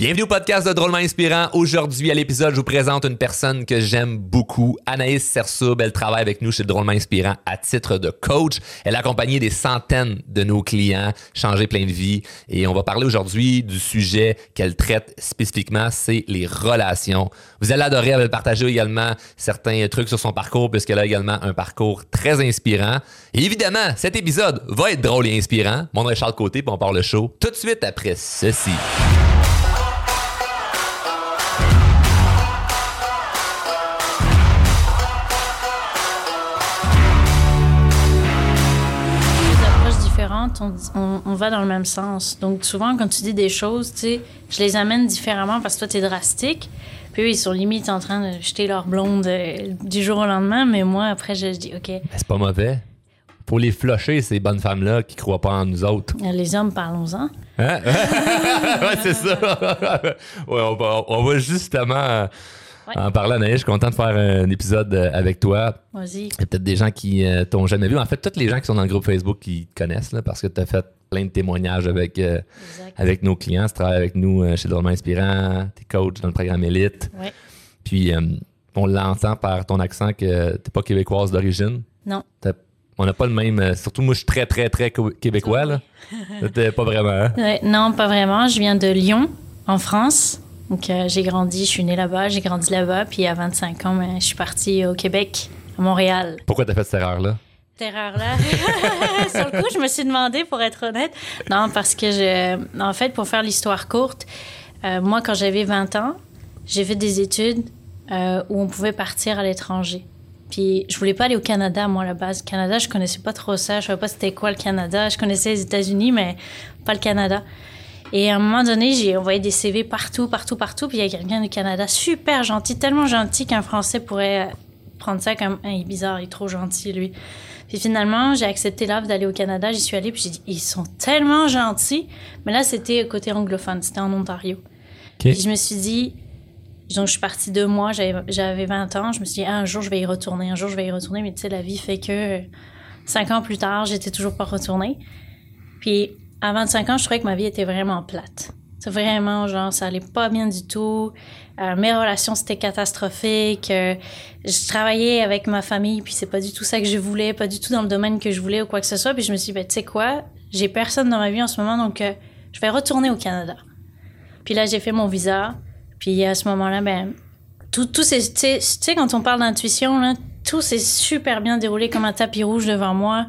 Bienvenue au podcast de Drôlement Inspirant. Aujourd'hui, à l'épisode, je vous présente une personne que j'aime beaucoup, Anaïs Sersoub. Elle travaille avec nous chez Drôlement Inspirant à titre de coach. Elle a accompagné des centaines de nos clients, changé plein de vies. Et on va parler aujourd'hui du sujet qu'elle traite spécifiquement, c'est les relations. Vous allez adorer, elle va partager également certains trucs sur son parcours, puisqu'elle a également un parcours très inspirant. Et évidemment, cet épisode va être drôle et inspirant. Mon nom est Charles Côté, puis on part le show tout de suite après ceci. On, va dans le même sens. Donc, souvent, quand tu dis des choses, tu sais, je les amène différemment parce que toi, tu es drastique. Puis eux, ils sont limite en train de jeter leur blonde euh, du jour au lendemain. Mais moi, après, je, dis, OK. c'est pas mauvais. Pour les flusher, ces bonnes femmes-là qui croient pas en nous autres. Euh, les hommes, parlons-en. Hein? ouais, c'est ça. ouais, on va, on va justement en parlant, Anaïs, je suis content de faire un épisode euh, avec toi. Vas-y. Il y a peut-être des gens qui euh, t'ont jamais vu. En fait, tous les gens qui sont dans le groupe Facebook qui te connaissent là, parce que tu as fait plein de témoignages avec, euh, avec nos clients. Tu travailles avec nous chez Drôlement Inspirant, tu es coach dans le programme Elite. Oui. Puis on l'entend par ton accent que tu pas québécoise d'origine. Non. On n'a pas le même. surtout, moi, je suis très, très, très québécois. Là. pas vraiment. Hein? non, pas vraiment. Je viens de Lyon, en France. Donc, euh, j'ai grandi, je suis née là-bas, j'ai grandi là-bas, puis à 25 ans, ben, je suis partie au Québec, à Montréal. Pourquoi t'as fait cette erreur-là? Cette erreur-là? Sur le coup, je me suis demandé, pour être honnête. Non, parce que, je, en fait, pour faire l'histoire courte, euh, moi, quand j'avais 20 ans, j'ai fait des études euh, où on pouvait partir à l'étranger. Puis je voulais pas aller au Canada, moi, à la base. Canada, je connaissais pas trop ça. Je savais pas c'était quoi le Canada. Je connaissais les États-Unis, mais pas le Canada. Et à un moment donné, j'ai envoyé des CV partout, partout, partout. Puis il y a quelqu'un du Canada super gentil, tellement gentil qu'un Français pourrait prendre ça comme il est bizarre, il est trop gentil lui. Puis finalement, j'ai accepté l'offre d'aller au Canada. J'y suis allée, puis j'ai dit ils sont tellement gentils. Mais là, c'était côté anglophone, c'était en Ontario. Puis je me suis dit donc je suis partie deux mois, j'avais 20 ans. Je me suis dit un jour je vais y retourner, un jour je vais y retourner. Mais tu sais, la vie fait que cinq ans plus tard, j'étais toujours pas retournée. Puis à 25 ans, je trouvais que ma vie était vraiment plate. C'est vraiment, genre, ça allait pas bien du tout. Euh, mes relations, c'était catastrophique. Euh, je travaillais avec ma famille, puis c'est pas du tout ça que je voulais, pas du tout dans le domaine que je voulais ou quoi que ce soit. Puis je me suis dit, ben, tu sais quoi, j'ai personne dans ma vie en ce moment, donc euh, je vais retourner au Canada. Puis là, j'ai fait mon visa. Puis à ce moment-là, ben, tout, tout c'est, tu sais, quand on parle d'intuition, là, tout s'est super bien déroulé comme un tapis rouge devant moi.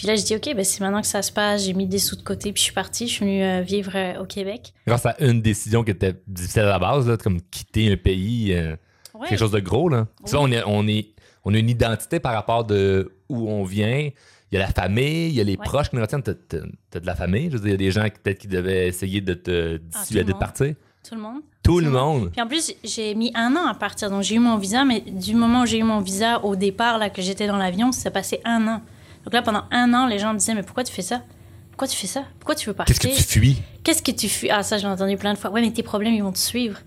Puis là, je dis, OK, ben, c'est maintenant que ça se passe. J'ai mis des sous de côté, puis je suis partie. Je suis venue euh, vivre euh, au Québec. Grâce à une décision qui était difficile à la base, là, comme quitter un pays, euh, quelque chose de gros. Là. Tu vois, on, est, on, est, on a une identité par rapport de où on vient. Il y a la famille, il y a les proches qui nous retiennent. Tu as, de la famille? Je veux dire, il y a des gens peut-être qui devaient essayer de te ah, dissuader de partir. Tout le monde. Tout, le monde. Puis en plus, j'ai mis un an à partir. Donc j'ai eu mon visa, mais du moment où j'ai eu mon visa au départ, là, que j'étais dans l'avion, ça passé un an. Donc là, pendant un an, les gens me disaient, mais pourquoi tu fais ça? Pourquoi tu fais ça? Pourquoi tu veux partir Qu'est-ce que tu fuis? Qu'est-ce que tu fuis? Ah, ça, j'ai entendu plein de fois. Ouais, mais tes problèmes, ils vont te suivre.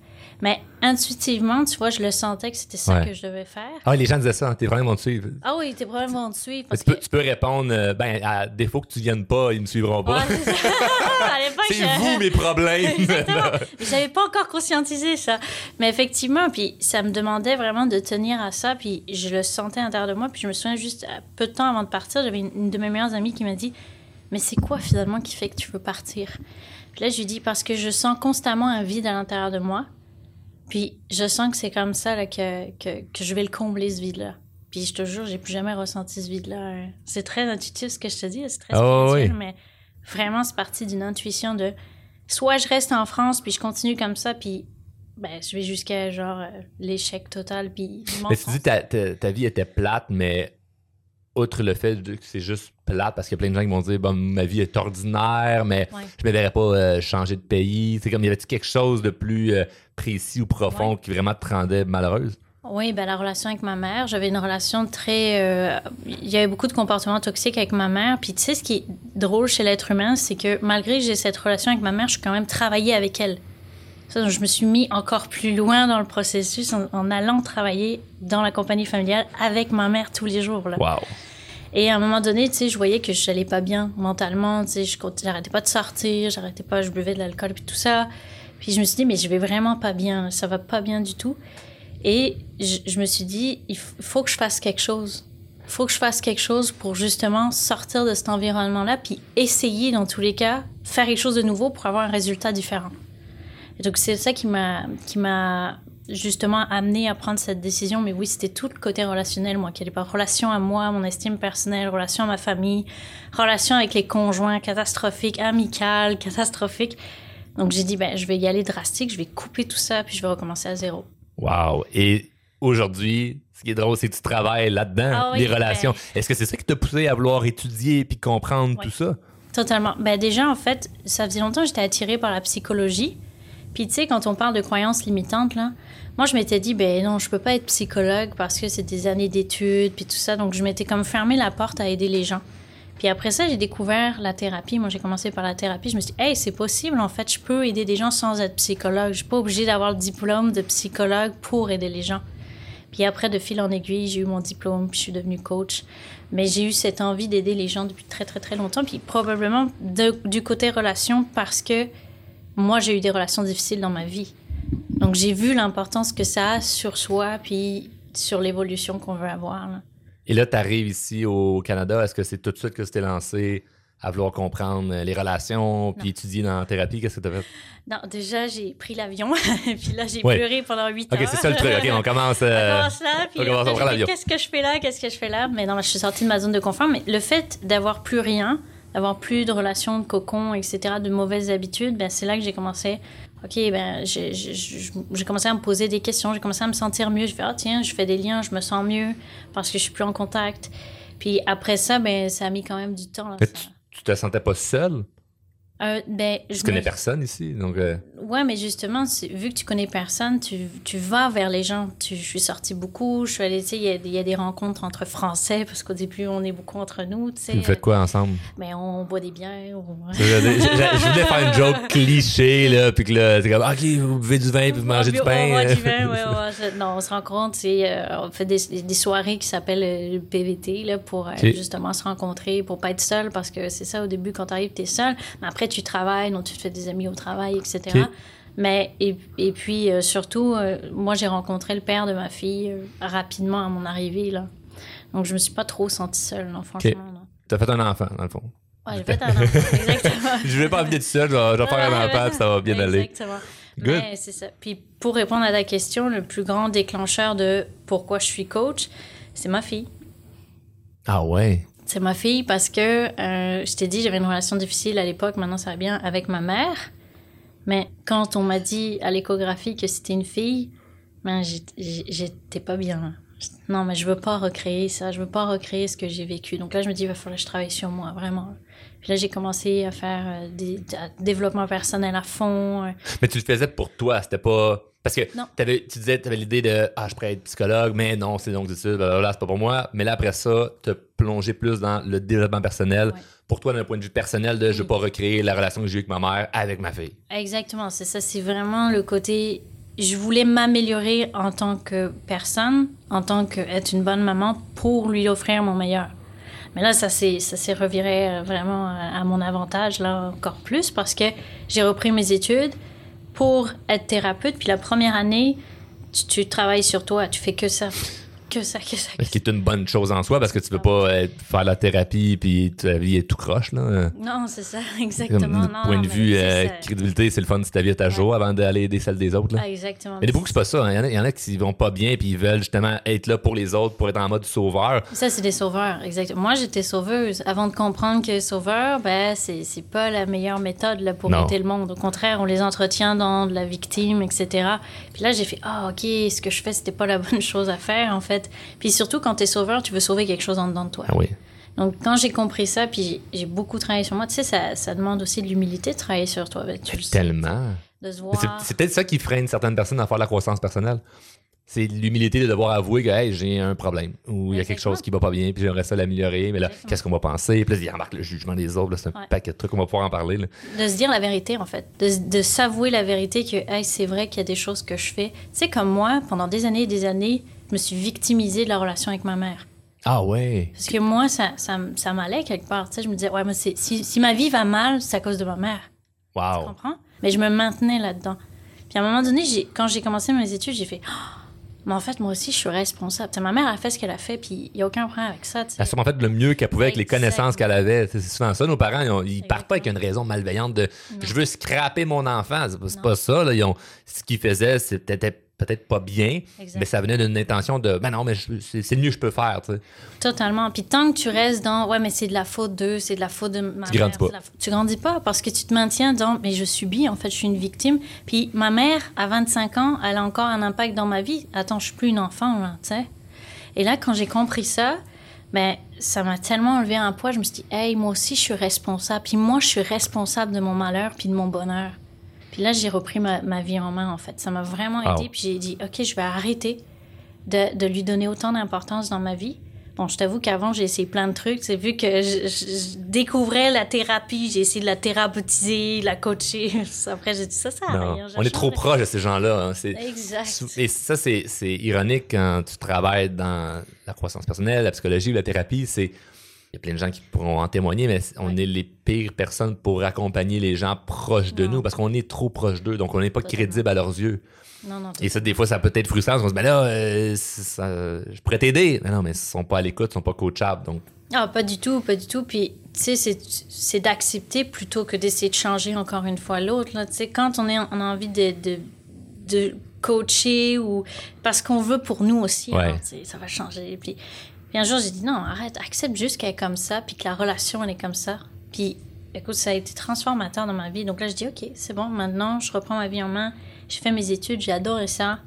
Mais intuitivement, tu vois, je le sentais que c'était ça que je devais faire. Ah, les gens disaient ça, tes problèmes vont te suivre. Ah oui, tes problèmes vont te suivre. tu, peux, tu, peux, répondre, euh, ben, à défaut que tu viennes pas, ils me suivront pas. c'est vous mes problèmes. Exactement. J'avais pas encore conscientisé ça. Mais effectivement, puis ça me demandait vraiment de tenir à ça, puis je le sentais à l'intérieur de moi. Puis je me souviens juste, peu de temps avant de partir, j'avais une, une de mes meilleures amies qui m'a dit Mais c'est quoi finalement qui fait que tu veux partir Puis là, je lui dis Parce que je sens constamment un vide à l'intérieur de moi puis je sens que c'est comme ça là, que, que, que, je vais le combler, ce vide-là. Puis je te jure, j'ai plus jamais ressenti ce vide-là. C'est très intuitif ce que je te dis, c'est très oh, spirituel, mais vraiment, c'est parti d'une intuition de soit je reste en France, puis je continue comme ça, puis ben, je vais jusqu'à genre euh, l'échec total. Puis mais tu dis ta, ta, ta vie était plate, mais outre le fait que c'est juste plate, parce qu'il y a plein de gens qui vont dire bon, ma vie est ordinaire, mais je ne me verrais pas euh, changer de pays. C'est comme, y avait-tu quelque chose de plus euh, précis ou profond qui vraiment te rendait malheureuse? Oui, ben, la relation avec ma mère, j'avais une relation très. Euh, il y avait beaucoup de comportements toxiques avec ma mère. Puis tu sais, ce qui est drôle chez l'être humain, c'est que malgré que j'ai cette relation avec ma mère, je suis quand même travaillé avec elle. Je me suis mis encore plus loin dans le processus en, allant travailler dans la compagnie familiale avec ma mère tous les jours. Là. Wow. Et à un moment donné, tu sais, je voyais que je n'allais pas bien mentalement. Tu sais, je j'arrêtais pas de sortir, j'arrêtais pas, je buvais de l'alcool et tout ça. Puis je me suis dit, mais je vais vraiment pas bien, ça va pas bien du tout. Et je, je me suis dit, il faut que je fasse quelque chose. Il faut que je fasse quelque chose pour justement sortir de cet environnement-là, puis essayer dans tous les cas, faire quelque chose de nouveau pour avoir un résultat différent. Et donc c'est ça qui m'a qui m'a justement amené à prendre cette décision. Mais oui, c'était tout le côté relationnel, moi, qui allait pas relation à moi, mon estime personnelle, relation à ma famille, relation avec les conjoints, catastrophique, amicale, catastrophique. Donc j'ai dit, ben je vais y aller drastique, je vais couper tout ça, puis je vais recommencer à zéro. Wow. Et aujourd'hui, ce qui est drôle, c'est que tu travailles là-dedans, Ah oui, les relations. ben- Est-ce que c'est ça qui t'a poussé à vouloir étudier puis comprendre Oui. tout ça? Totalement. Ben déjà, en fait, ça faisait longtemps que j'étais attirée par la psychologie. Puis tu sais, quand on parle de croyances limitantes, là, moi je m'étais dit, ben non, je peux pas être psychologue parce que c'est des années d'études, puis tout ça. Donc je m'étais comme fermé la porte à aider les gens. Puis après ça, j'ai découvert la thérapie. Moi, j'ai commencé par la thérapie. Je me suis dit, hey, c'est possible, en fait, je peux aider des gens sans être psychologue. Je suis pas obligée d'avoir le diplôme de psychologue pour aider les gens. Puis après, de fil en aiguille, j'ai eu mon diplôme, puis je suis devenue coach. Mais j'ai eu cette envie d'aider les gens depuis très, très, très longtemps. Puis probablement du côté relation parce que moi, j'ai eu des relations difficiles dans ma vie. Donc, j'ai vu l'importance que ça a sur soi, puis sur l'évolution qu'on veut avoir. là. Et là, tu arrives ici au Canada. Est-ce que c'est tout de suite que tu t'es lancé à vouloir comprendre les relations puis étudier dans la thérapie? Qu'est-ce que tu as fait? Non, déjà, j'ai pris l'avion, puis là, j'ai Ouais. pleuré pendant huit OK, heures. c'est ça le truc. OK, on commence. euh, On commence là, puis on on qu'est-ce que je fais là, qu'est-ce que je fais là? Mais non, je suis sortie de ma zone de confort. Mais le fait d'avoir plus rien, d'avoir plus de relations, de cocon, etc., de mauvaises habitudes, ben, c'est là que j'ai commencé. OK, ben, j'ai- commencé à me poser des questions, j'ai commencé à me sentir mieux. Je fais, ah tiens, je fais des liens, je me sens mieux parce que je suis plus en contact. Puis après ça, ben, ça a mis quand même du temps. là, Mais ça. tu, tu te sentais pas seul? Euh, ben, je connais me- personne ici. Donc, euh, Ouais, mais justement, vu que tu connais personne, tu, tu vas vers les gens. Tu, je suis sortie beaucoup, je suis allée, tu sais, il y y a des rencontres entre Français, parce qu'au début, on est beaucoup entre nous, tu sais. vous faites quoi ensemble? Mais on boit des bières. on- je, voulais faire une joke cliché, là, puis que là, c'est comme, OK, vous buvez du vin, puis vous mangez du On boit pain. du vin, ouais, ouais, c'est- non, on se rencontre, euh, on fait des, des soirées qui s'appellent euh, le PVT, là, pour justement se rencontrer, pour pas être seul, parce que c'est ça, au début, quand tu arrives, tu es seul. Mais après, tu travailles, donc tu te fais des amis au travail, etc. Mais, et, et puis, euh, surtout, euh, moi, j'ai rencontré le père de ma fille euh, rapidement à mon arrivée, là. Donc, je me suis pas trop sentie seule, non, franchement. non. T'as fait un enfant, dans le fond. Ouais, j'ai fait un enfant, exactement. Je vais pas envie d'être seul, je vais, je vais faire un enfant, ça va bien aller. Exactement. Good. Mais c'est ça. Puis pour répondre à ta question, le plus grand déclencheur de pourquoi je suis coach, c'est ma fille. Ah ouais? C'est ma fille parce que euh, je t'ai dit, j'avais une relation difficile à l'époque, maintenant ça va bien, avec ma mère. Mais quand on m'a dit à l'échographie que c'était une fille, ben j'étais pas bien. Non, mais je veux pas recréer ça, je veux pas recréer ce que j'ai vécu. Donc là, je me dis, il va falloir que je travaille sur moi, vraiment. Puis là, j'ai commencé à faire euh, des, développement personnel à fond. euh, Mais tu le faisais pour toi, c'était pas. Parce que tu disais, tu avais l'idée de Ah, je pourrais être psychologue, mais non, c'est donc d'études, blablabla, c'est pas pour moi. Mais là, après ça, te plonger plus dans le développement personnel. Ouais. Pour toi, d'un point de vue personnel, de je veux pas recréer la relation que j'ai eue avec ma mère avec ma fille. Exactement, c'est ça. C'est vraiment le côté. Je voulais m'améliorer en tant que personne, en tant qu'être une bonne maman pour lui offrir mon meilleur. Mais là, ça s'est ça reviré euh, vraiment à à mon avantage, là, encore plus, parce que j'ai repris mes études pour être thérapeute. Puis la première année, tu travailles sur toi, tu fais que ça. Que ça, que ça. Ce qui est une bonne chose en soi parce que tu veux pas faire la thérapie puis ta vie est tout croche. Là. Non, c'est ça, exactement. du Non, point de vue euh, crédibilité, c'est le fun si ta vie est à jour avant d'aller aider celle des autres. Là. Ah, exactement. Mais des beaucoup, c'est pas ça. hein. Il y, en a, il y en a qui vont pas bien puis ils veulent justement être là pour les autres, pour être en mode sauveur. Ça, c'est des sauveurs, exactement. Moi, j'étais sauveuse. Avant de comprendre que sauveur, ben, c'est, pas la meilleure méthode là, pour aider le monde. Au contraire, on les entretient dans de la victime, etc. Puis là, j'ai fait Ah, OK, ce que je fais, c'était pas la bonne chose à faire, en fait. Puis surtout, quand t'es sauveur, tu veux sauver quelque chose en dedans de toi. Ah oui. Donc, quand j'ai compris ça, puis j'ai, beaucoup travaillé sur moi, tu sais, ça, ça demande aussi de l'humilité de travailler sur toi. Ben, tu sais, Tellement. De se Mais c'est- voir. C'est peut-être ça qui freine certaines personnes à faire de la croissance personnelle. C'est l'humilité de devoir avouer que hey, j'ai un problème ou il y a quelque chose qui va pas bien puis j'aimerais ça l'améliorer mais là qu'est-ce qu'on va penser? Puis là il embarque le jugement des autres c'est un Ouais. paquet de trucs on va pouvoir en parler là. de se dire la vérité en fait de, de s'avouer la vérité que hey, c'est vrai qu'il y a des choses que je fais tu sais comme moi pendant des années et des années je me suis victimisée de la relation avec ma mère Ah ouais. parce que moi ça, ça, ça m'allait quelque part tu sais je me disais ouais mais c'est- si, si ma vie va mal c'est à cause de ma mère tu Wow. comprends? Mais je me maintenais là-dedans Puis à un moment donné, j'ai- quand j'ai commencé mes études, j'ai fait Ah, Mais en fait, moi aussi, je suis responsable. Tu sais, ma mère a fait ce qu'elle a fait, puis il n'y a aucun problème avec ça. tu sais. Elle a sûrement fait le mieux qu'elle pouvait avec les connaissances qu'elle avait. C'est souvent ça, nos parents, ils, ont- ils partent pas avec une raison malveillante de je veux scraper mon enfant. C'est pas ça. Là. Ils ont, ce qu'ils faisaient, c'était peut-être pas bien, mais ça venait d'une intention de ben non, mais c'est le mieux que je peux faire. tu sais. Totalement. Puis tant que tu restes dans ouais, mais c'est de la faute d'eux, c'est de la faute de ma Tu mère. grandis pas. Tu grandis pas parce que tu te maintiens dans mais je subis, en fait, je suis une victime. Puis ma mère, à 25 ans, elle a encore un impact dans ma vie. Attends, je suis plus une enfant, là, tu sais. Et là, quand j'ai compris ça, ben, ça m'a tellement enlevé un poids. Je me suis dit, hey, moi aussi, je suis responsable. Puis moi, je suis responsable de mon malheur puis de mon bonheur. Puis là, j'ai repris ma, ma vie en main, en fait. Ça m'a vraiment Wow. aidé. Puis j'ai dit, OK, je vais arrêter de, de lui donner autant d'importance dans ma vie. Bon, je t'avoue qu'avant, j'ai essayé plein de trucs. C'est vu que je, je- je découvrais la thérapie, j'ai essayé de la thérapeutiser, la coacher. Après, j'ai dit, ça, ça Non. rien. On est trop proche de ces gens-là. hein. Exact. Et ça, c'est c'est ironique quand tu travailles dans la croissance personnelle, la psychologie ou la thérapie. C'est il y a plein de gens qui pourront en témoigner, mais on Ouais. est les pires personnes pour accompagner les gens proches de Non. nous parce qu'on est trop proche d'eux, donc on n'est pas Totalement. crédible à leurs yeux. Non, non, Et ça, des fois, ça peut être frustrant. parce qu'on se dit, ben là, euh, ça- je pourrais t'aider. Mais non, mais ils sont pas à l'écoute, ils sont pas coachables. Donc, Ah, pas du tout, pas du tout. Puis, tu sais, c'est- d'accepter plutôt que d'essayer de changer encore une fois l'autre. Tu sais, quand on, est, on a envie de, de, de coacher ou parce qu'on veut pour nous aussi, Ouais. alors, tu sais, ça va changer. Puis, puis un jour, j'ai dit non, arrête, accepte juste qu'elle est comme ça, puis que la relation, elle est comme ça. Puis, écoute, ça a été transformateur dans ma vie. Donc là, je dis, OK, c'est bon, maintenant, je reprends ma vie en main. J'ai fait mes études, j'ai adoré ça.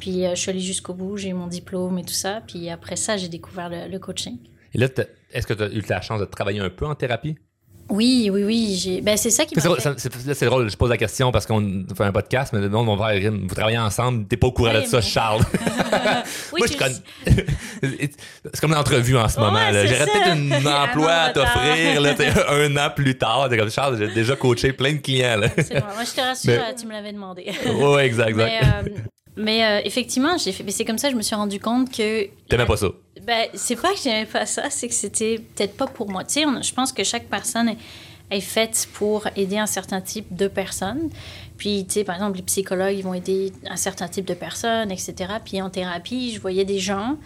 Puis, euh, je suis allée jusqu'au bout, j'ai eu mon diplôme et tout ça. Puis après ça, j'ai découvert le, le coaching. et là, est-ce que tu as eu la chance de travailler un peu en thérapie? Oui, oui, oui. Ben, c'est ça qui m'a fait... là, c'est drôle, je pose la question parce qu'on fait un podcast, mais le monde va faire vous travaillez ensemble, t'es pas au courant Oui, de ça, mais- Charles. Oui, Moi, je connais. c'est comme une entrevue en ce Ouais, moment. J'aurais peut-être un emploi à t'offrir un an plus tard. T'es comme Charles, j'ai déjà coaché plein de clients. Là. C'est bon. Moi, je te rassure, Mais- tu me l'avais demandé. ouais, exact, exact. mais euh, mais, euh, effectivement, j'ai fait... mais c'est comme ça que je me suis rendu compte que... T'aimais pas ça? Ben, c'est pas que j'aimais pas ça, c'est que c'était peut-être pas pour moi. Tu sais, je pense que chaque personne est, est faite pour aider un certain type de personnes. Puis, tu sais, par exemple, les psychologues, ils vont aider un certain type de personnes, etc. Puis en thérapie, je voyais des gens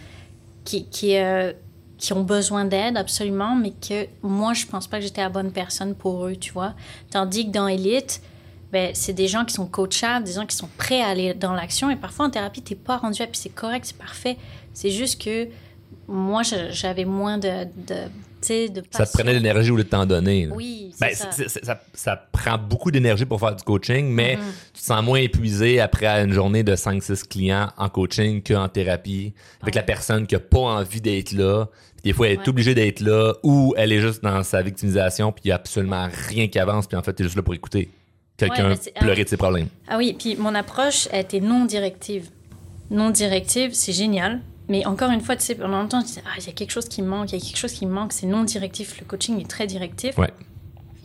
qui, qui, euh, qui ont besoin d'aide absolument, mais que moi, je pense pas que j'étais la bonne personne pour eux, tu vois. Tandis que dans Elite, ben, c'est des gens qui sont coachables, des gens qui sont prêts à aller dans l'action. Et parfois, en thérapie, t'es pas rendu à, puis c'est correct, c'est parfait. C'est juste que moi, j'avais moins de, de, tu sais, de Ça te prenait l'énergie au lieu de t'en donner. là. Oui, c'est Ben, ça. ça, ça prend beaucoup d'énergie pour faire du coaching, mais Mhm. tu te sens moins épuisé après une journée de 5-6 clients en coaching qu'en thérapie, avec Ouais. la personne qui n'a pas envie d'être là. Des fois, elle est Ouais. obligée d'être là ou elle est juste dans sa victimisation, puis il n'y a absolument rien qui avance, puis en fait, tu es juste là pour écouter quelqu'un Ouais, pleurer de ses problèmes. Ah oui, puis mon approche a été non directive. Non directive, c'est génial. Mais encore une fois, tu sais, pendant longtemps, je disais, ah, il y a quelque chose qui me manque, il y a quelque chose qui me manque, c'est non directif. Le coaching est très directif. Ouais.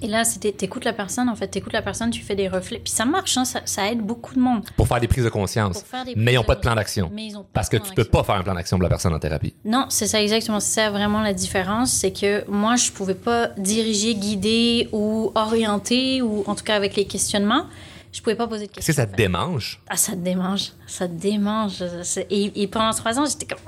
Et là, c'était, t'écoutes la personne, en fait, t'écoutes la personne, tu fais des reflets. Puis ça marche, hein, ça, ça aide beaucoup de monde. Pour faire des prises de conscience. Pour faire des Mais ils n'ont pas de- plan d'action. Mais ils ont pas Parce que tu peux pas faire un plan d'action pour la personne en thérapie. Non, c'est ça exactement. C'est ça vraiment la différence. C'est que moi, je pouvais pas diriger, guider ou orienter, ou en tout cas avec les questionnements, je pouvais pas poser de Est-ce questions. que ça en te fait. démange? Ah, ça te démange. Ça te démange. Et, et pendant trois ans, j'étais comme.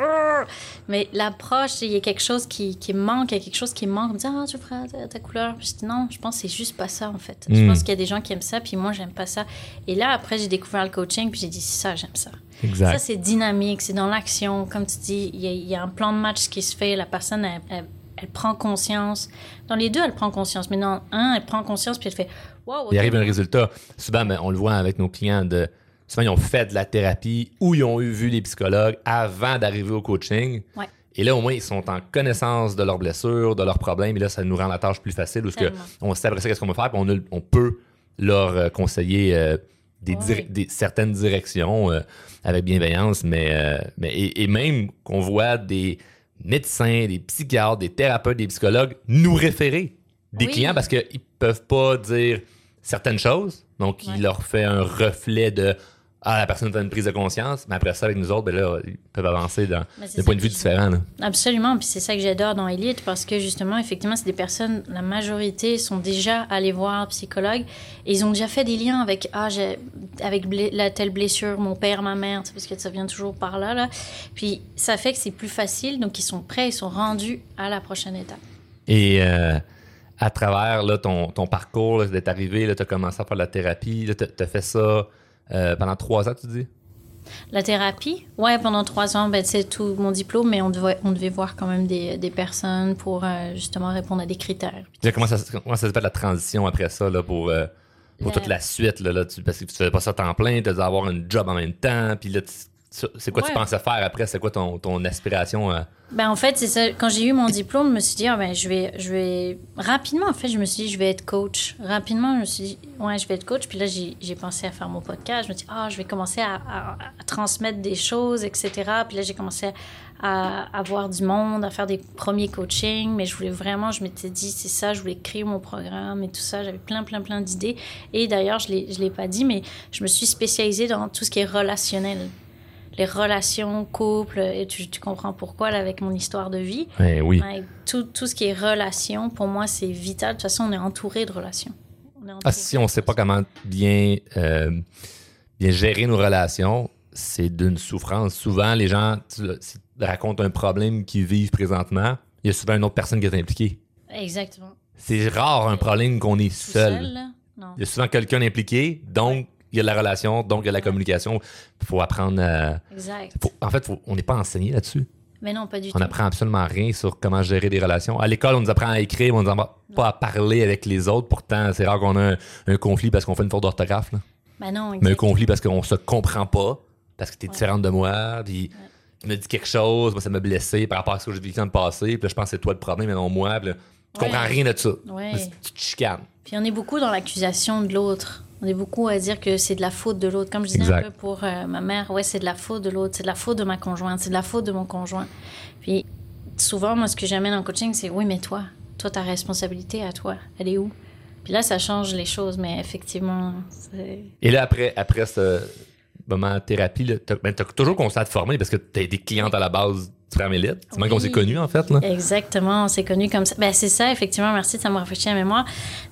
Mais l'approche, il y a quelque chose qui, qui manque. Il y a quelque chose qui manque. On me dit, ah, tu feras ta, ta couleur? Puis je dis, non, je pense que c'est juste pas ça, en fait. Je Mm. pense qu'il y a des gens qui aiment ça, puis moi, j'aime pas ça. Et là, après, j'ai découvert le coaching, puis j'ai dit, c'est ça, j'aime ça. Exact. Ça, c'est dynamique, c'est dans l'action. Comme tu dis, il y, a- il y a un plan de match qui se fait. La personne, elle, elle- elle prend conscience. Dans les deux, elle prend conscience. Mais dans un, elle prend conscience, puis elle fait Wow, Il arrive un résultat. Souvent, ben, on le voit avec nos clients. De, souvent, ils ont fait de la thérapie ou ils ont eu vu les psychologues avant d'arriver au coaching. Ouais. Et là, au moins, ils sont en connaissance de leurs blessures, de leurs problèmes. Et là, ça nous rend la tâche plus facile parce que Tellement. on sait après ça qu'est-ce qu'on va faire. Puis on, a- on peut leur euh, conseiller euh, des, des- certaines directions euh, avec bienveillance. Mais, euh, mais et, et même qu'on voit des médecins, des psychiatres, des thérapeutes, des psychologues nous référer des Oui. clients parce qu'ils peuvent pas dire certaines choses. Donc, Ouais. il leur fait un reflet de ah, la personne a une prise de conscience, mais après ça, avec nous autres, ben là, ils peuvent avancer dans des points de vue différents. là. Absolument, puis c'est ça que j'adore dans Elite parce que justement, effectivement, c'est des personnes, la majorité sont déjà allées voir un psychologue et ils ont déjà fait des liens avec ah avec la telle blessure, mon père, ma mère, parce que ça vient toujours par là là. Puis ça fait que c'est plus facile, donc ils sont prêts, ils sont rendus à la prochaine étape. Et euh, à travers là, ton, ton parcours, d'être arrivé, tu as commencé à faire de la thérapie, tu as fait ça euh, pendant trois ans, tu dis? La thérapie, ouais, pendant trois ans, ben, c'est tout mon diplôme, mais on devait, on devait voir quand même des, des personnes pour euh, justement répondre à des critères. Puis Comment ça, comment ça s'est fait la transition après ça là, pour, euh, pour La- toute la suite? Là, là, tu- parce que tu faisais pas ça à temps plein, tu dû avoir un job en même temps. Puis là, tu- c'est quoi tu Ouais. pensais faire après? C'est quoi ton, ton aspiration? euh? Ben, en fait, c'est ça. Quand j'ai eu mon diplôme, je me suis dit, ah, ben, je vais, je vais. Rapidement, en fait, je me suis dit, je vais être coach. Rapidement, je me suis dit, ouais, je vais être coach. Puis là, j'ai pensé à faire mon podcast. Je me suis dit, ah, je vais commencer à, à- à transmettre des choses, etc. Puis là, j'ai commencé à, à voir du monde, à faire des premiers coachings. Mais je voulais vraiment, je m'étais dit, c'est ça, je voulais créer mon programme et tout ça. J'avais plein, plein, plein d'idées. Et d'ailleurs, je ne l'ai pas dit, mais je me suis spécialisée dans tout ce qui est relationnel les relations, couple, et tu, tu comprends pourquoi là, avec mon histoire de vie. Ben oui. Tout, tout ce qui est relations, pour moi, c'est vital. De toute façon, on est entouré de relations. On est entouré Ah, si on sait pas comment bien, euh, bien gérer nos relations, c'est d'une souffrance. Souvent, les gens tu- racontent un problème qu'ils vivent présentement, il y a souvent une autre personne qui est impliquée. Exactement. C'est rare un problème qu'on est seul. Il y a souvent quelqu'un impliqué, donc il y a de la relation, donc il y a de la communication. Il faut apprendre à... Exact. faut- En fait, faut- on n'est pas enseigné là-dessus. Mais non, pas du On tout. n'apprend absolument rien sur comment gérer des relations. À l'école, on nous apprend à écrire, mais on nous apprend pas à parler avec les autres. Pourtant, c'est rare qu'on a un, un conflit parce qu'on fait une faute d'orthographe. Ben non, Mais un exact. conflit parce qu'on se comprend pas, parce que tu es Ouais. différente de moi, puis tu me dis quelque chose, moi ça m'a blessé par rapport à ce que j'ai vécu dans le passé, puis là, je pense que c'est toi le problème, mais non moi. Puis là, tu Ouais. comprends rien de ça. Tu te chicanes. Puis on est beaucoup dans l'accusation de l'autre. On est beaucoup à dire que c'est de la faute de l'autre. Comme je disais Exact. un peu pour euh, ma mère, ouais, c'est de la faute de l'autre, c'est de la faute de ma conjointe, c'est de la faute de mon conjoint. Puis souvent, moi, ce que j'amène en coaching, c'est oui, mais toi, toi, ta responsabilité à toi, elle est où? Puis là, ça change les choses, mais effectivement, c'est... Et là, après, après ce moment de thérapie, tu as, toujours continué à te former parce que tu as des clientes à la base du Femme Élite. C'est même qu'on Oui. s'est connus, en fait. Là. Exactement, on s'est connus comme ça. Ben, c'est ça, effectivement, merci, ça me rafraîchit la mémoire.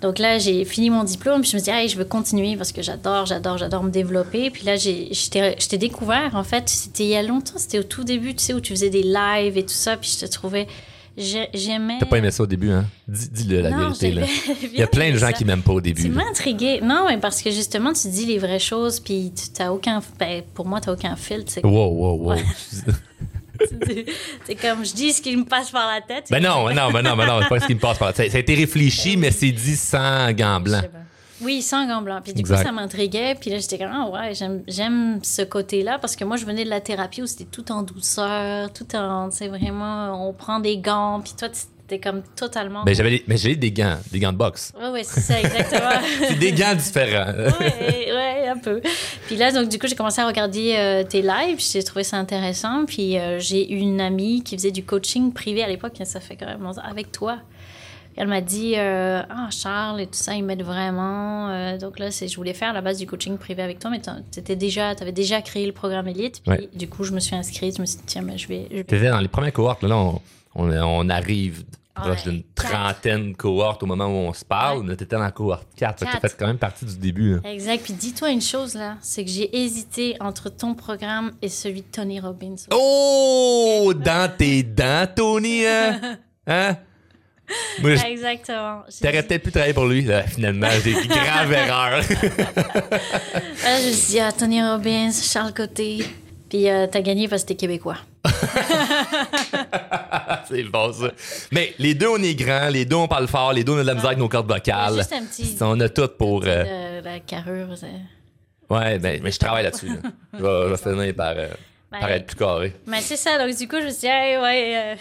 Donc là, j'ai fini mon diplôme, puis je me dis, hey, je veux continuer parce que j'adore, j'adore, j'adore me développer. Puis là, j'ai- je t'ai découvert, en fait, c'était il y a longtemps, c'était au tout début, tu sais, où tu faisais des lives et tout ça, puis je te trouvais, j'ai- j'aimais. T'as pas aimé ça au début, hein? Dis- Dis-le, la Non, vérité. Là. Il y a plein de gens ça. qui m'aiment pas au début. Tu m'as intriguée. Non, mais parce que justement, tu dis les vraies choses, puis tu t'as aucun. Ben, pour moi, tu aucun filtre. Wow, wow, wow. Ouais. c'est comme je dis ce qui me passe par la tête. ben non, non, ben non, ben non, c'est pas ce qui me passe par la tête. Ça a été réfléchi, mais c'est dit sans gants blancs. Oui, sans gants blancs. Puis du Exact. coup, ça m'intriguait. Puis là, j'étais comme, ah ouais, j'aime, j'aime ce côté-là parce que moi, je venais de la thérapie où c'était tout en douceur, tout en, c'est vraiment, on prend des gants. Puis toi, t'es comme totalement. Ben, j'avais des- mais j'ai des gants, des gants de boxe. Ouais, ouais, c'est ça, exactement. C'est des gants différents. ouais, ouais, un peu. Puis là, donc, du coup, j'ai commencé à regarder euh, tes lives. J'ai trouvé ça intéressant. Puis euh, j'ai eu une amie qui faisait du coaching privé à l'époque. Ça fait quand même avec toi. Elle m'a dit euh, Ah, Charles et tout ça, ils m'aident vraiment. Euh, donc là, c'est- je voulais faire à la base du coaching privé avec toi, mais tu déjà, avais déjà créé le programme Elite. Puis Ouais. du coup, je me suis inscrite. Je me suis dit Tiens, mais je vais. je vais- T'étais dans les premières cohortes. Là, on, on, on arrive proche d'une trentaine de cohortes au moment où on se parle. Ouais. Mais t'étais dans la cohorte 4. Fait que T'as Quatre. fait quand même partie du début. hein. Exact. Puis dis-toi une chose là c'est que j'ai hésité entre ton programme et celui de Tony Robbins. Oh! Dans tes dents, Tony, hein? Hein? Moi, je- Exactement. T'aurais dit- peut-être pu travailler pour lui. Là, finalement, j'ai grave erreur. Là, je me suis dit, ah, Tony Robbins, Charles Côté. Puis euh, t'as gagné parce que t'es québécois. c'est bon, ça. Mais les deux, on est grands. Les deux, on parle fort. Les deux, on a de la misère avec nos cordes vocales. Juste un petit. On a tout pour. euh, euh, la carrure. Ouais, ben, mais je travaille là-dessus. là. Je vais, je vais finir par, euh, par Ouais. être plus carré. Mais c'est ça, donc du coup, je me suis dit, hey, ouais,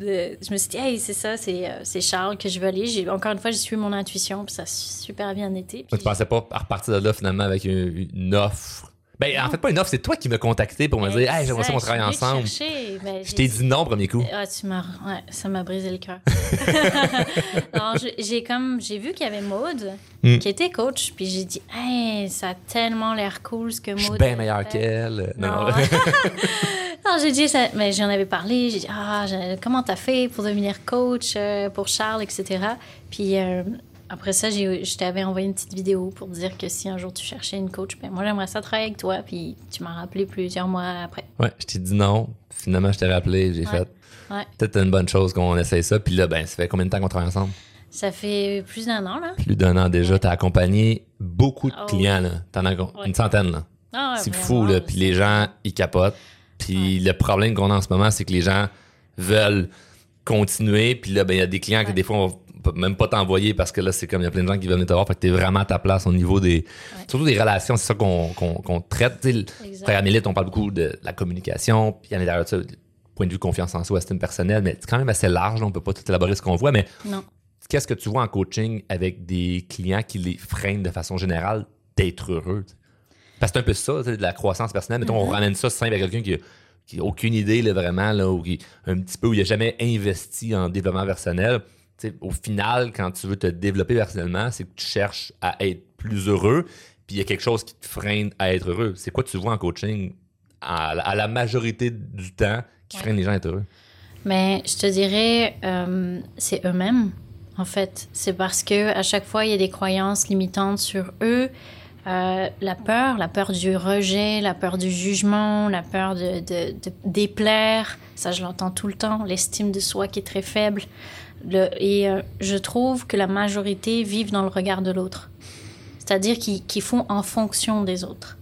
euh, je me suis dit, hey, c'est ça, c'est euh, Charles que je veux aller. J'ai- Encore une fois, j'ai suivi mon intuition, puis ça a super bien été. Tu pensais pas à repartir de là finalement avec une, une offre. Ben, en fait, pas une offre, c'est toi qui m'as contacté pour me dire, hey, j'aimerais ça qu'on travaille ensemble. Ben, je t'ai dit non premier coup. Ah, tu m'as. Ouais, ça m'a brisé le cœur. j'ai comme. J'ai vu qu'il y avait Maude hmm. qui était coach, puis j'ai dit, hey, ça a tellement l'air cool ce que Maude. Je suis bien meilleure qu'elle. Non. non. j'ai dit ça. Mais j'en avais parlé. J'ai dit, ah, comment t'as fait pour devenir coach euh, pour Charles, etc. Puis. Euh, après ça, je t'avais envoyé une petite vidéo pour dire que si un jour tu cherchais une coach, ben moi j'aimerais ça travailler avec toi. Puis tu m'as rappelé plusieurs mois après. Ouais, je t'ai dit non. Finalement, je t'ai rappelé, j'ai fait. Ouais. Peut-être une bonne chose qu'on essaye ça. Puis là, ben, ça fait combien de temps qu'on travaille ensemble? Ça fait plus d'un an, là. Plus d'un an déjà. Tu as accompagné beaucoup de oh. clients, là. T'en as une centaine, là. Ah c'est fou, là. Puis les gens, ils capotent. Puis le problème qu'on a en ce moment, c'est que les gens veulent continuer. Puis là, ben, il y a des clients que des fois, on même pas t'envoyer parce que là, c'est comme il y a plein de gens qui veulent venir te voir. Fait que t'es vraiment à ta place au niveau des. Surtout des relations, c'est ça qu'on traite. Frère Amélite, on parle beaucoup de la communication. Puis en derrière ça, point de vue confiance en soi, estime personnelle. Mais c'est quand même assez large. on peut pas tout élaborer ce qu'on voit. Mais qu'est-ce que tu vois en coaching avec des clients qui les freinent de façon générale d'être heureux? Parce que c'est un peu ça, de la croissance personnelle. Mettons, on mm-hmm. ramène ça simple à quelqu'un qui qui n'a aucune idée là, vraiment, là, ou qui un petit peu où il n'a jamais investi en développement personnel au final, quand tu veux te développer personnellement, c'est que tu cherches à être plus heureux, puis il y a quelque chose qui te freine à être heureux. C'est quoi tu vois en coaching? À, la majorité du temps qui freine les gens à être heureux? Mais je te dirais, euh, c'est eux-mêmes, en fait. C'est parce que à chaque fois, il y a des croyances limitantes sur eux. Euh, la peur, la peur du rejet, la peur du jugement, la peur de, de déplaire, ça je l'entends tout le temps, l'estime de soi qui est très faible et euh, je trouve que la majorité vivent dans le regard de l'autre. C'est-à-dire qu'ils font en fonction des autres.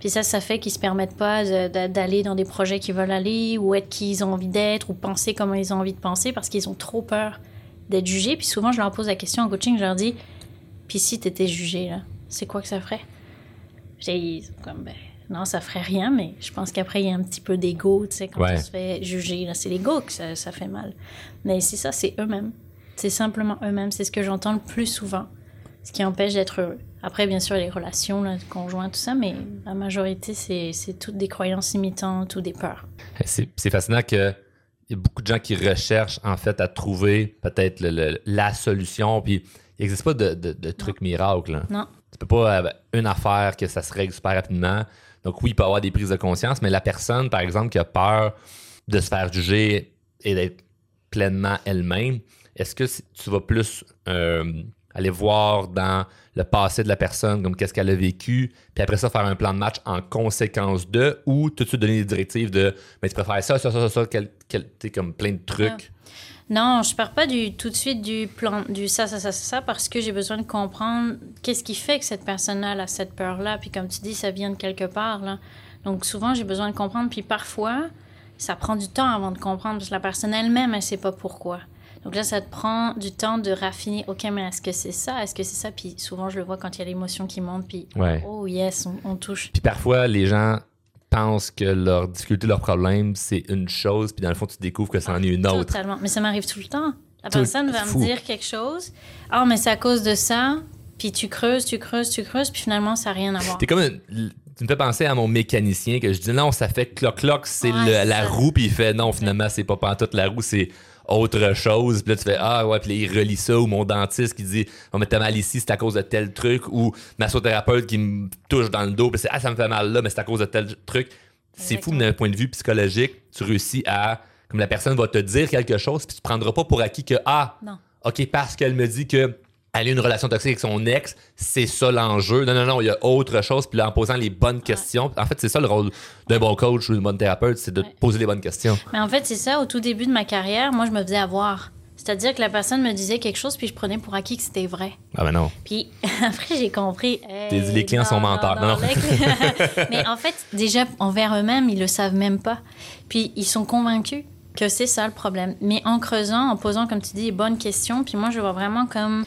Puis ça, ça fait qu'ils se permettent pas d'aller dans des projets qu'ils veulent aller ou être qui ils ont envie d'être ou penser comme ils ont envie de penser parce qu'ils ont trop peur d'être jugés. Puis souvent, je leur pose la question en coaching, je leur dis Puis si tu étais jugé, là, c'est quoi que ça ferait J'ai comme, ben, non, ça ferait rien, mais je pense qu'après, il y a un petit peu d'ego, tu sais, quand on se fait juger. C'est l'ego que ça, ça, fait mal. Mais c'est ça, c'est eux-mêmes. C'est simplement eux-mêmes. C'est ce que j'entends le plus souvent, ce qui empêche d'être heureux. Après, bien sûr, les relations, là, conjoints, tout ça, mais la majorité, c'est toutes des croyances imitantes ou des peurs. C'est fascinant que y a beaucoup de gens qui recherchent, en fait, à trouver peut-être la solution, puis il n'existe pas de, de, truc miracle. Non. Tu peux pas, avoir une affaire que ça se règle super rapidement donc oui, il peut avoir des prises de conscience, mais la personne, par exemple, qui a peur de se faire juger et d'être pleinement elle-même, est-ce que tu vas plus euh, aller voir dans le passé de la personne, comme qu'est-ce qu'elle a vécu, puis après ça, faire un plan de match en conséquence de, ou tout de suite donner des directives de, mais tu préfères ça, ça, ça, ça, ça, quel, quel, comme plein de trucs. Non, je pars pas du, tout de suite du plan, du ça, ça, ça, ça, parce que j'ai besoin de comprendre qu'est-ce qui fait que cette personne-là a cette peur-là. Puis comme tu dis, ça vient de quelque part. Là. Donc souvent, j'ai besoin de comprendre. Puis parfois, ça prend du temps avant de comprendre parce que la personne elle-même, elle sait pas pourquoi. Donc là, ça te prend du temps de raffiner. OK, mais est-ce que c'est ça? Est-ce que c'est ça? Puis souvent, je le vois quand il y a l'émotion qui monte. Puis, oh yes, on, on touche. Puis parfois, les gens pensent que leur difficulté, leur problème, c'est une chose, puis dans le fond, tu découvres que c'en est une autre. Totalement. Mais ça m'arrive tout le temps. La personne va me dire quelque chose. Ah, mais c'est à cause de ça. Puis tu creuses, tu creuses, tu creuses, puis finalement, ça n'a rien à voir. T'es comme tu me fais penser à mon mécanicien que je dis non, ça fait cloc-cloc, c'est la roue, puis il fait non, finalement, c'est pas toute la roue, c'est autre chose. Puis là, tu fais Ah ouais, puis là, il relie ça. Ou mon dentiste qui dit On me mal ici, c'est à cause de tel truc. Ou massothérapeute qui me touche dans le dos. Puis c'est Ah, ça me fait mal là, mais c'est à cause de tel truc. C'est fou, d'un point de vue psychologique, tu réussis à. Comme la personne va te dire quelque chose, puis tu prendras pas pour acquis que Ah, non. OK, parce qu'elle me dit que elle a une relation toxique avec son ex, c'est ça l'enjeu. Non, non, non, il y a autre chose. Puis là, en posant les bonnes questions, en fait, c'est ça le rôle d'un bon coach ou d'une bonne thérapeute, c'est de poser les bonnes questions. Mais en fait, c'est ça, au tout début de ma carrière, moi, je me faisais avoir. C'est-à-dire que la personne me disait quelque chose, puis je prenais pour acquis que c'était vrai. Ah ben non. Puis après, j'ai compris. Les clients sont menteurs. Non, non. Mais en fait, déjà, envers eux-mêmes, ils le savent même pas. Puis ils sont convaincus que c'est ça le problème. Mais en creusant, en posant, comme tu dis, les bonnes questions, puis moi, je vois vraiment comme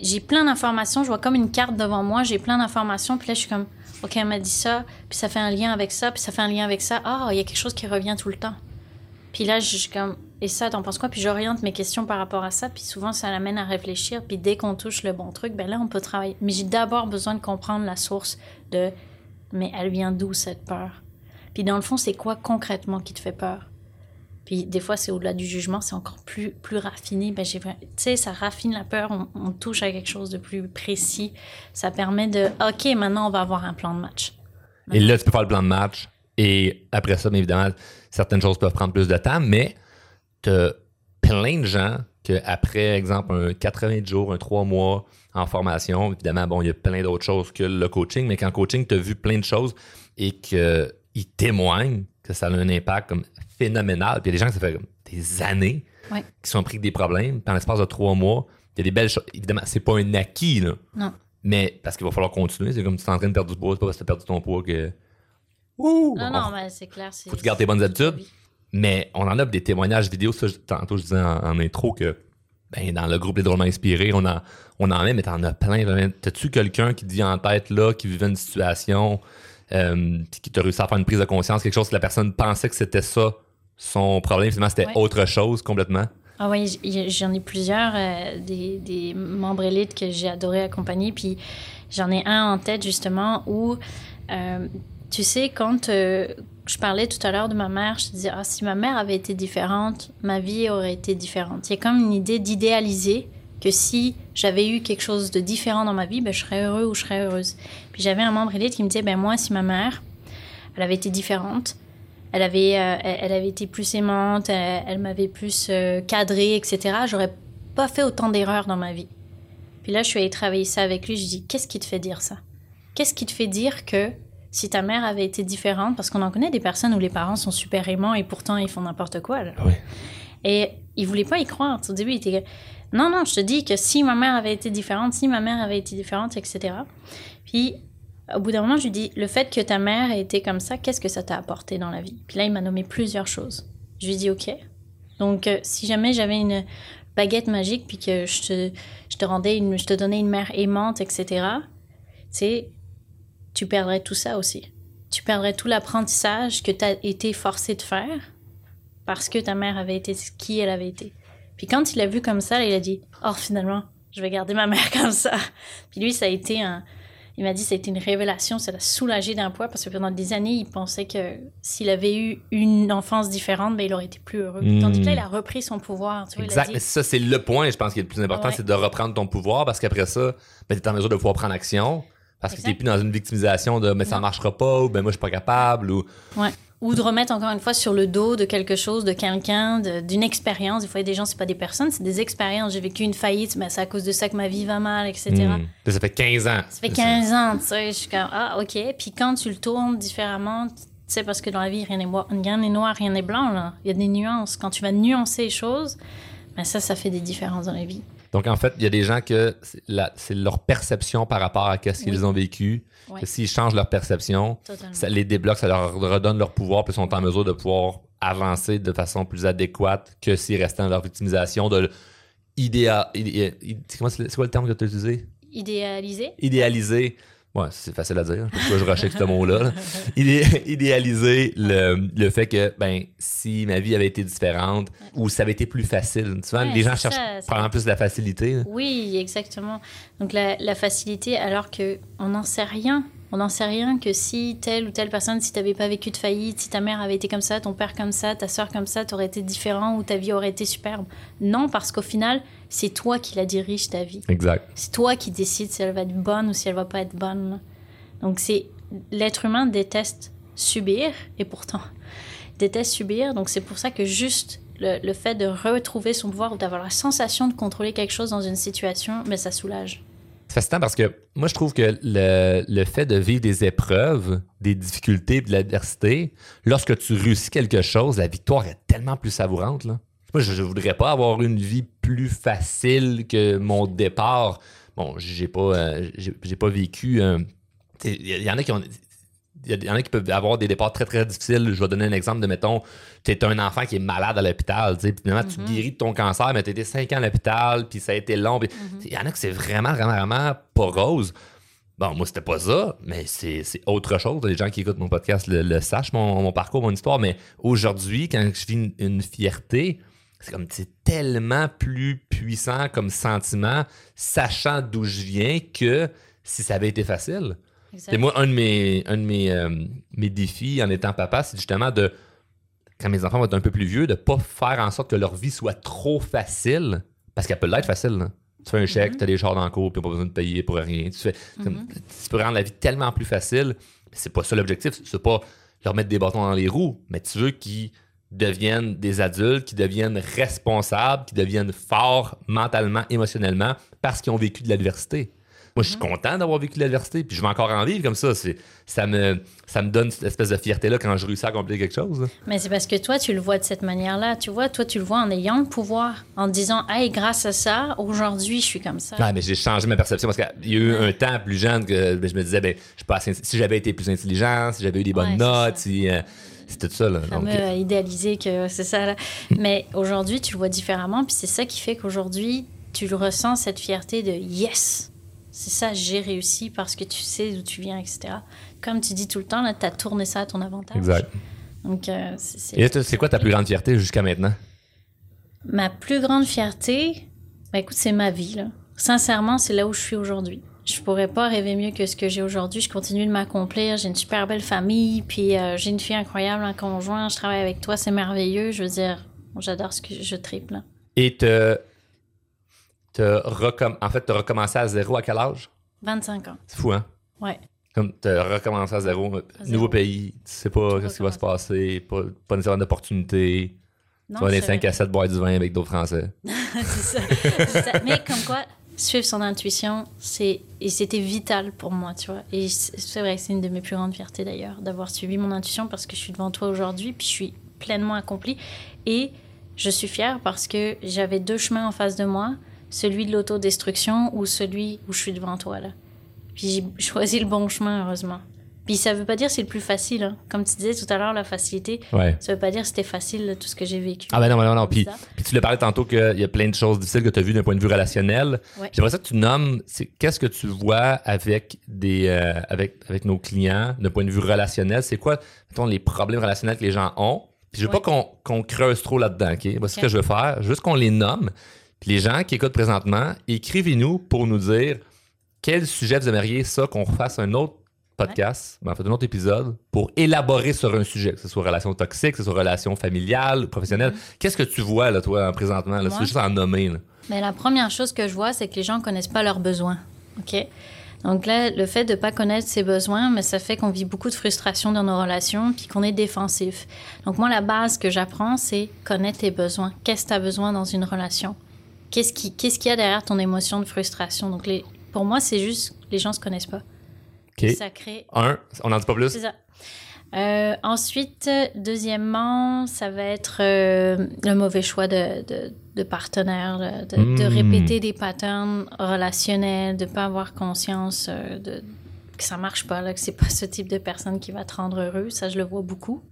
j'ai plein d'informations, je vois comme une carte devant moi, j'ai plein d'informations, puis là, je suis comme, OK, elle m'a dit ça, puis ça fait un lien avec ça, puis ça fait un lien avec ça. Ah, il y a quelque chose qui revient tout le temps. Puis là, je suis comme, et ça, t'en penses quoi? Puis j'oriente mes questions par rapport à ça, puis souvent, ça l'amène à réfléchir, puis dès qu'on touche le bon truc, ben là, on peut travailler. Mais j'ai d'abord besoin de comprendre la source de mais elle vient d'où cette peur? Puis dans le fond, c'est quoi concrètement qui te fait peur? Puis des fois, c'est au-delà du jugement, c'est encore plus, plus raffiné. Ben, tu sais, ça raffine la peur, on, touche à quelque chose de plus précis. Ça permet de, OK, maintenant, on va avoir un plan de match. Et là, tu peux faire le plan de match. Et après ça, bien évidemment, certaines choses peuvent prendre plus de temps, mais tu as plein de gens qu'après, exemple, un 80 jours, un 3 mois en formation, évidemment, bon, il y a plein d'autres choses que le coaching, mais qu'en coaching, tu as vu plein de choses et qu'ils témoignent que ça a un impact comme phénoménal. Puis il y a des gens qui ça fait des années qui sont pris des problèmes. Puis en l'espace de trois mois, il y a des belles choses. Évidemment, c'est pas un acquis, là. Non. Mais parce qu'il va falloir continuer. C'est comme tu es en train de perdre du poids, c'est pas parce que tu as perdu ton poids que. Ouh, non, non, mais c'est clair. Faut que tu gardes tes bonnes habitudes. Mais on en a des témoignages vidéo. Ça, tantôt, je disais en, intro que ben, dans le groupe Les Drôlement Inspirés, on en, on en met, mais t'en as plein. T'as-tu quelqu'un qui te dit en tête là, qui vivait une situation, euh, qui t'a réussi à faire une prise de conscience, quelque chose que la personne pensait que c'était ça, son problème, finalement, c'était autre chose complètement? Ah oui, j'en ai plusieurs, euh, des, des, membres élites que j'ai adoré accompagner. Puis j'en ai un en tête, justement, où, euh, tu sais, quand euh, je parlais tout à l'heure de ma mère, je te disais, ah, si ma mère avait été différente, ma vie aurait été différente. Il y a comme une idée d'idéaliser que si j'avais eu quelque chose de différent dans ma vie, ben, je serais heureux ou je serais heureuse. Puis j'avais un membre élite qui me disait, ben moi, si ma mère, elle avait été différente, elle avait, euh, elle, avait été plus aimante, elle, m'avait plus euh, cadrée, etc. J'aurais pas fait autant d'erreurs dans ma vie. Puis là, je suis allée travailler ça avec lui. Je dis, qu'est-ce qui te fait dire ça? Qu'est-ce qui te fait dire que si ta mère avait été différente, parce qu'on en connaît des personnes où les parents sont super aimants et pourtant ils font n'importe quoi. Oui. Et il voulait pas y croire. Au début, il était non, non, je te dis que si ma mère avait été différente, si ma mère avait été différente, etc. Puis au bout d'un moment, je lui dis, le fait que ta mère ait été comme ça, qu'est-ce que ça t'a apporté dans la vie? Puis là, il m'a nommé plusieurs choses. Je lui dis, ok. Donc, euh, si jamais j'avais une baguette magique, puis que je te, je te rendais, je te donnais une mère aimante, etc., tu sais, tu perdrais tout ça aussi. Tu perdrais tout l'apprentissage que tu as été forcé de faire parce que ta mère avait été qui elle avait été. Puis quand il a vu comme ça, il a dit, oh, finalement, je vais garder ma mère comme ça. Puis lui, ça a été un il m'a dit que c'était une révélation, ça l'a soulagé d'un poids parce que pendant des années, il pensait que s'il avait eu une enfance différente, ben, il aurait été plus heureux. Tandis que là, il a repris son pouvoir. Tu vois, exact. Ça, c'est le point, je pense, qui est le plus important, c'est de reprendre ton pouvoir parce qu'après ça, ben, tu es en mesure de pouvoir prendre action. Parce que tu n'es plus dans une victimisation de mais ça ne marchera pas ou ben moi je suis pas capable ou. Ouais ou de remettre encore une fois sur le dos de quelque chose, de quelqu'un, d'une expérience. Des fois, il y a des gens, c'est pas des personnes, c'est des expériences. J'ai vécu une faillite, mais c'est à cause de ça que ma vie va mal, etc. Hmm. Ça fait 15 ans. Ça fait 15 ans, tu sais. Je suis comme, ah, OK. Puis quand tu le tournes différemment, tu sais, parce que dans la vie, rien n'est noir, rien n'est blanc, là. Il y a des nuances. Quand tu vas nuancer les choses, ben ça, ça fait des différences dans la vie. Donc, en fait, il y a des gens que c'est leur perception par rapport à ce qu'ils ont vécu. S'ils changent leur perception, ça les débloque, ça leur redonne leur pouvoir, puis ils sont en mesure de pouvoir avancer de façon plus adéquate que s'ils restaient dans leur victimisation. De idéal, c'est quoi le terme que tu as utilisé? Idéaliser. Idéaliser Ouais, c'est facile à dire. Pourquoi je rushais ce mot-là? idéaliser le, le, fait que, ben, si ma vie avait été différente ou ça avait été plus facile. Tu vois, les gens cherchent ça, plus de la facilité. Oui, exactement. Donc, la, la facilité, alors qu'on n'en sait rien. On n'en sait rien que si telle ou telle personne, si tu n'avais pas vécu de faillite, si ta mère avait été comme ça, ton père comme ça, ta soeur comme ça, tu aurais été différent ou ta vie aurait été superbe. Non, parce qu'au final, c'est toi qui la dirige ta vie. Exact. C'est toi qui décides si elle va être bonne ou si elle va pas être bonne. Donc c'est l'être humain déteste subir et pourtant déteste subir. Donc c'est pour ça que juste le, le, fait de retrouver son pouvoir ou d'avoir la sensation de contrôler quelque chose dans une situation, mais ben, ça soulage. C'est fascinant parce que moi, je trouve que le, fait de vivre des épreuves, des difficultés, de l'adversité, lorsque tu réussis quelque chose, la victoire est tellement plus savourante. Moi, je ne voudrais pas avoir une vie plus facile que mon départ. Bon, j'ai pas, euh, j'ai pas vécu. Il y, en a qui ont il y en a qui peuvent avoir des départs très, très difficiles. Je vais donner un exemple de, mettons, tu es un enfant qui est malade à l'hôpital, finalement, tu mhm. guéris de ton cancer, mais tu été 5 ans à l'hôpital, puis ça a été long. Mhm. Il y en a que c'est vraiment, vraiment, vraiment pas rose. Bon, moi, c'était pas ça, mais c'est autre chose. Les gens qui écoutent mon podcast le, sachent, mon, parcours, mon histoire. Mais aujourd'hui, quand je vis une, fierté, c'est comme, c'est tellement plus puissant comme sentiment, sachant d'où je viens, que si ça avait été facile. Et moi, un de mes, un de mes, euh, mes défis en étant papa, c'est justement de, quand mes enfants vont être un peu plus vieux, de pas faire en sorte que leur vie soit trop facile, parce qu'elle peut l'être facile. là. Tu fais un chèque, tu as des chars dans le cours, puis pas besoin de payer pour rien. Tu, fais, tu peux rendre la vie tellement plus facile. Mais C'est pas ça l'objectif. C'est pas leur mettre des bâtons dans les roues, mais tu veux qu'ils deviennent des adultes, qu'ils deviennent responsables, qu'ils deviennent forts mentalement, émotionnellement, parce qu'ils ont vécu de l'adversité. Moi, je suis content d'avoir vécu l'adversité, puis je vais encore en vivre comme ça. C'est, ça, me, ça me donne cette espèce de fierté-là quand je réussis à accomplir quelque chose. là. Mais c'est parce que toi, tu le vois de cette manière-là. Tu vois, toi, tu le vois en ayant le pouvoir, en disant, hey, grâce à ça, aujourd'hui, je suis comme ça. Ouais, mais j'ai changé ma perception parce qu'il y a eu un temps plus jeune que ben, je me disais, ben, je suis pas assez- si j'avais été plus intelligent, si j'avais eu des bonnes Ouais, notes, si, euh, c'est tout ça. Là. Donc, fameux euh, idéalisé que c'est ça. Là. Mais aujourd'hui, tu le vois différemment. Puis c'est ça qui fait qu'aujourd'hui, tu le ressens, cette fierté de yes, c'est ça, j'ai réussi parce que tu sais d'où tu viens, etc. Comme tu dis tout le temps, tu as tourné ça à ton avantage. exact. Donc, euh, c'est- c'est- Et toi, c'est quoi ta plus grande fierté jusqu'à maintenant? Ma plus grande fierté, ben écoute, c'est ma vie. Là. Sincèrement, c'est là où je suis aujourd'hui. Je pourrais pas rêver mieux que ce que j'ai aujourd'hui. Je continue de m'accomplir. J'ai une super belle famille. Puis euh, j'ai une fille incroyable, un conjoint. Je travaille avec toi. C'est merveilleux. Je veux dire, j'adore ce que je triple. Et te recomm- en fait, te recommencer à zéro à quel âge? 25 ans. C'est fou, hein? Ouais. Comme à zéro, euh, À zéro. nouveau pays, tu sais pas qu'est-ce qui va se passer, pas, pas nécessairement d'opportunité. Tu vas aller je- 5 à 7 boire du vin avec d'autres Français. c'est ça. Ça. Mais comme quoi, suivre son intuition, c'est et c'était vital pour moi, tu vois. Et c'est c'est vrai que c'est une de mes plus grandes fiertés d'ailleurs, d'avoir suivi mon intuition parce que je suis devant toi aujourd'hui, puis je suis pleinement accomplie. Et je suis fière parce que j'avais deux chemins en face de moi, celui de l'autodestruction ou celui où je suis devant toi là. Puis j'ai choisi le bon chemin, heureusement. Puis ça veut pas dire c'est le plus facile, hein. comme tu disais tout à l'heure, la facilité. Ouais. Ça veut pas dire c'était facile là, tout ce que j'ai vécu. Ah ben non, non, non. Puis, puis tu l'as parlé tantôt qu'il y a plein de choses difficiles que tu as vues d'un point de vue relationnel. Ouais. J'aimerais ça que tu nommes, c'est qu'est-ce que tu vois avec des euh, avec, avec nos clients d'un point de vue relationnel? C'est quoi, mettons, les problèmes relationnels que les gens ont? Puis je veux Ouais. pas qu'on qu'on creuse trop là-dedans, OK? C'est ce que je veux faire. Juste qu'on les nomme. Puis les gens qui écoutent présentement, écrivez-nous pour nous dire quel sujet vous aimeriez ça qu'on refasse un autre podcast, ben, en fait un autre épisode, pour élaborer sur un sujet, que ce soit relation toxique, que ce soit relation familiale, professionnelle. Qu'est-ce que tu vois, là, toi, en présentement? Là, veux juste en nommer. Là. Mais la première chose que je vois, c'est que les gens ne connaissent pas leurs besoins. OK? Donc là, le fait de ne pas connaître ses besoins, mais ça fait qu'on vit beaucoup de frustration dans nos relations puis qu'on est défensif. Donc moi, la base que j'apprends, c'est connaître tes besoins. Qu'est-ce que tu as besoin dans une relation? Qu'est-ce qui- qu'est-ce qu'il y a derrière ton émotion de frustration? Donc les, pour moi, c'est juste les gens se connaissent pas. OK. Ça crée Un, on n'en dit pas plus? c'est ça. Euh, ensuite, deuxièmement, ça va être euh, le mauvais choix de, de, de partenaire, de, de Mm. répéter des patterns relationnels, de pas avoir conscience euh, de, que ça marche pas, là, que c'est pas ce type de personne qui va te rendre heureux. Ça, je le vois beaucoup.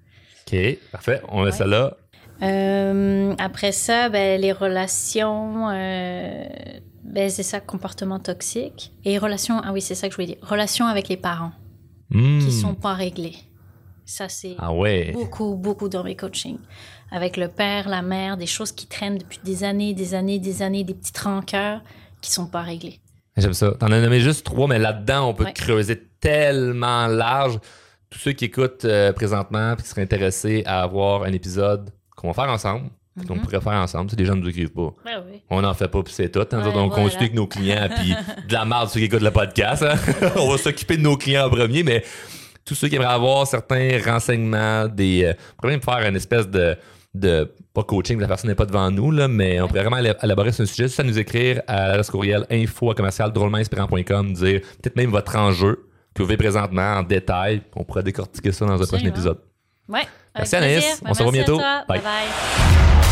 OK, parfait. On Ouais. ça là. Euh, après ça, ben, les relations, euh, ben, c'est ça, comportement toxique. Et relations, ah oui, c'est ça que je voulais dire, relations avec les parents Hmm. qui sont pas réglées. Ça, c'est Ah ouais. beaucoup, beaucoup dans mes coachings. Avec le père, la mère, des choses qui traînent depuis des années, des années, des années, des petites rancœurs qui sont pas réglées. J'aime ça. T'en as nommé juste trois, mais là-dedans, on peut Ouais. creuser tellement large. Tous ceux qui écoutent euh, présentement et qui seraient intéressés à avoir un épisode qu'on va faire ensemble, qu'on Mhm. pourrait faire ensemble, tu sais, les gens ne nous écrivent pas. Ouais, oui. On n'en fait pas, puis c'est tout. hein. Ouais, on voilà. continue avec nos clients, puis de la merde, ceux qui écoutent le podcast. hein. on va s'occuper de nos clients en premier, mais tous ceux qui aimeraient avoir certains renseignements, des, euh, on pourrait même faire une espèce de, de pas coaching, la personne n'est pas devant nous, là, mais on pourrait vraiment éla- élaborer sur un sujet, juste à nous écrire à l'adresse courriel info à commercial drôlementinspirant.com, dire peut-être même votre enjeu que vous vivez présentement en détail. On pourra décortiquer ça dans un prochain épisode. Ouais. Merci, Anaïs. On se revoit bientôt. Bye. bye. bye.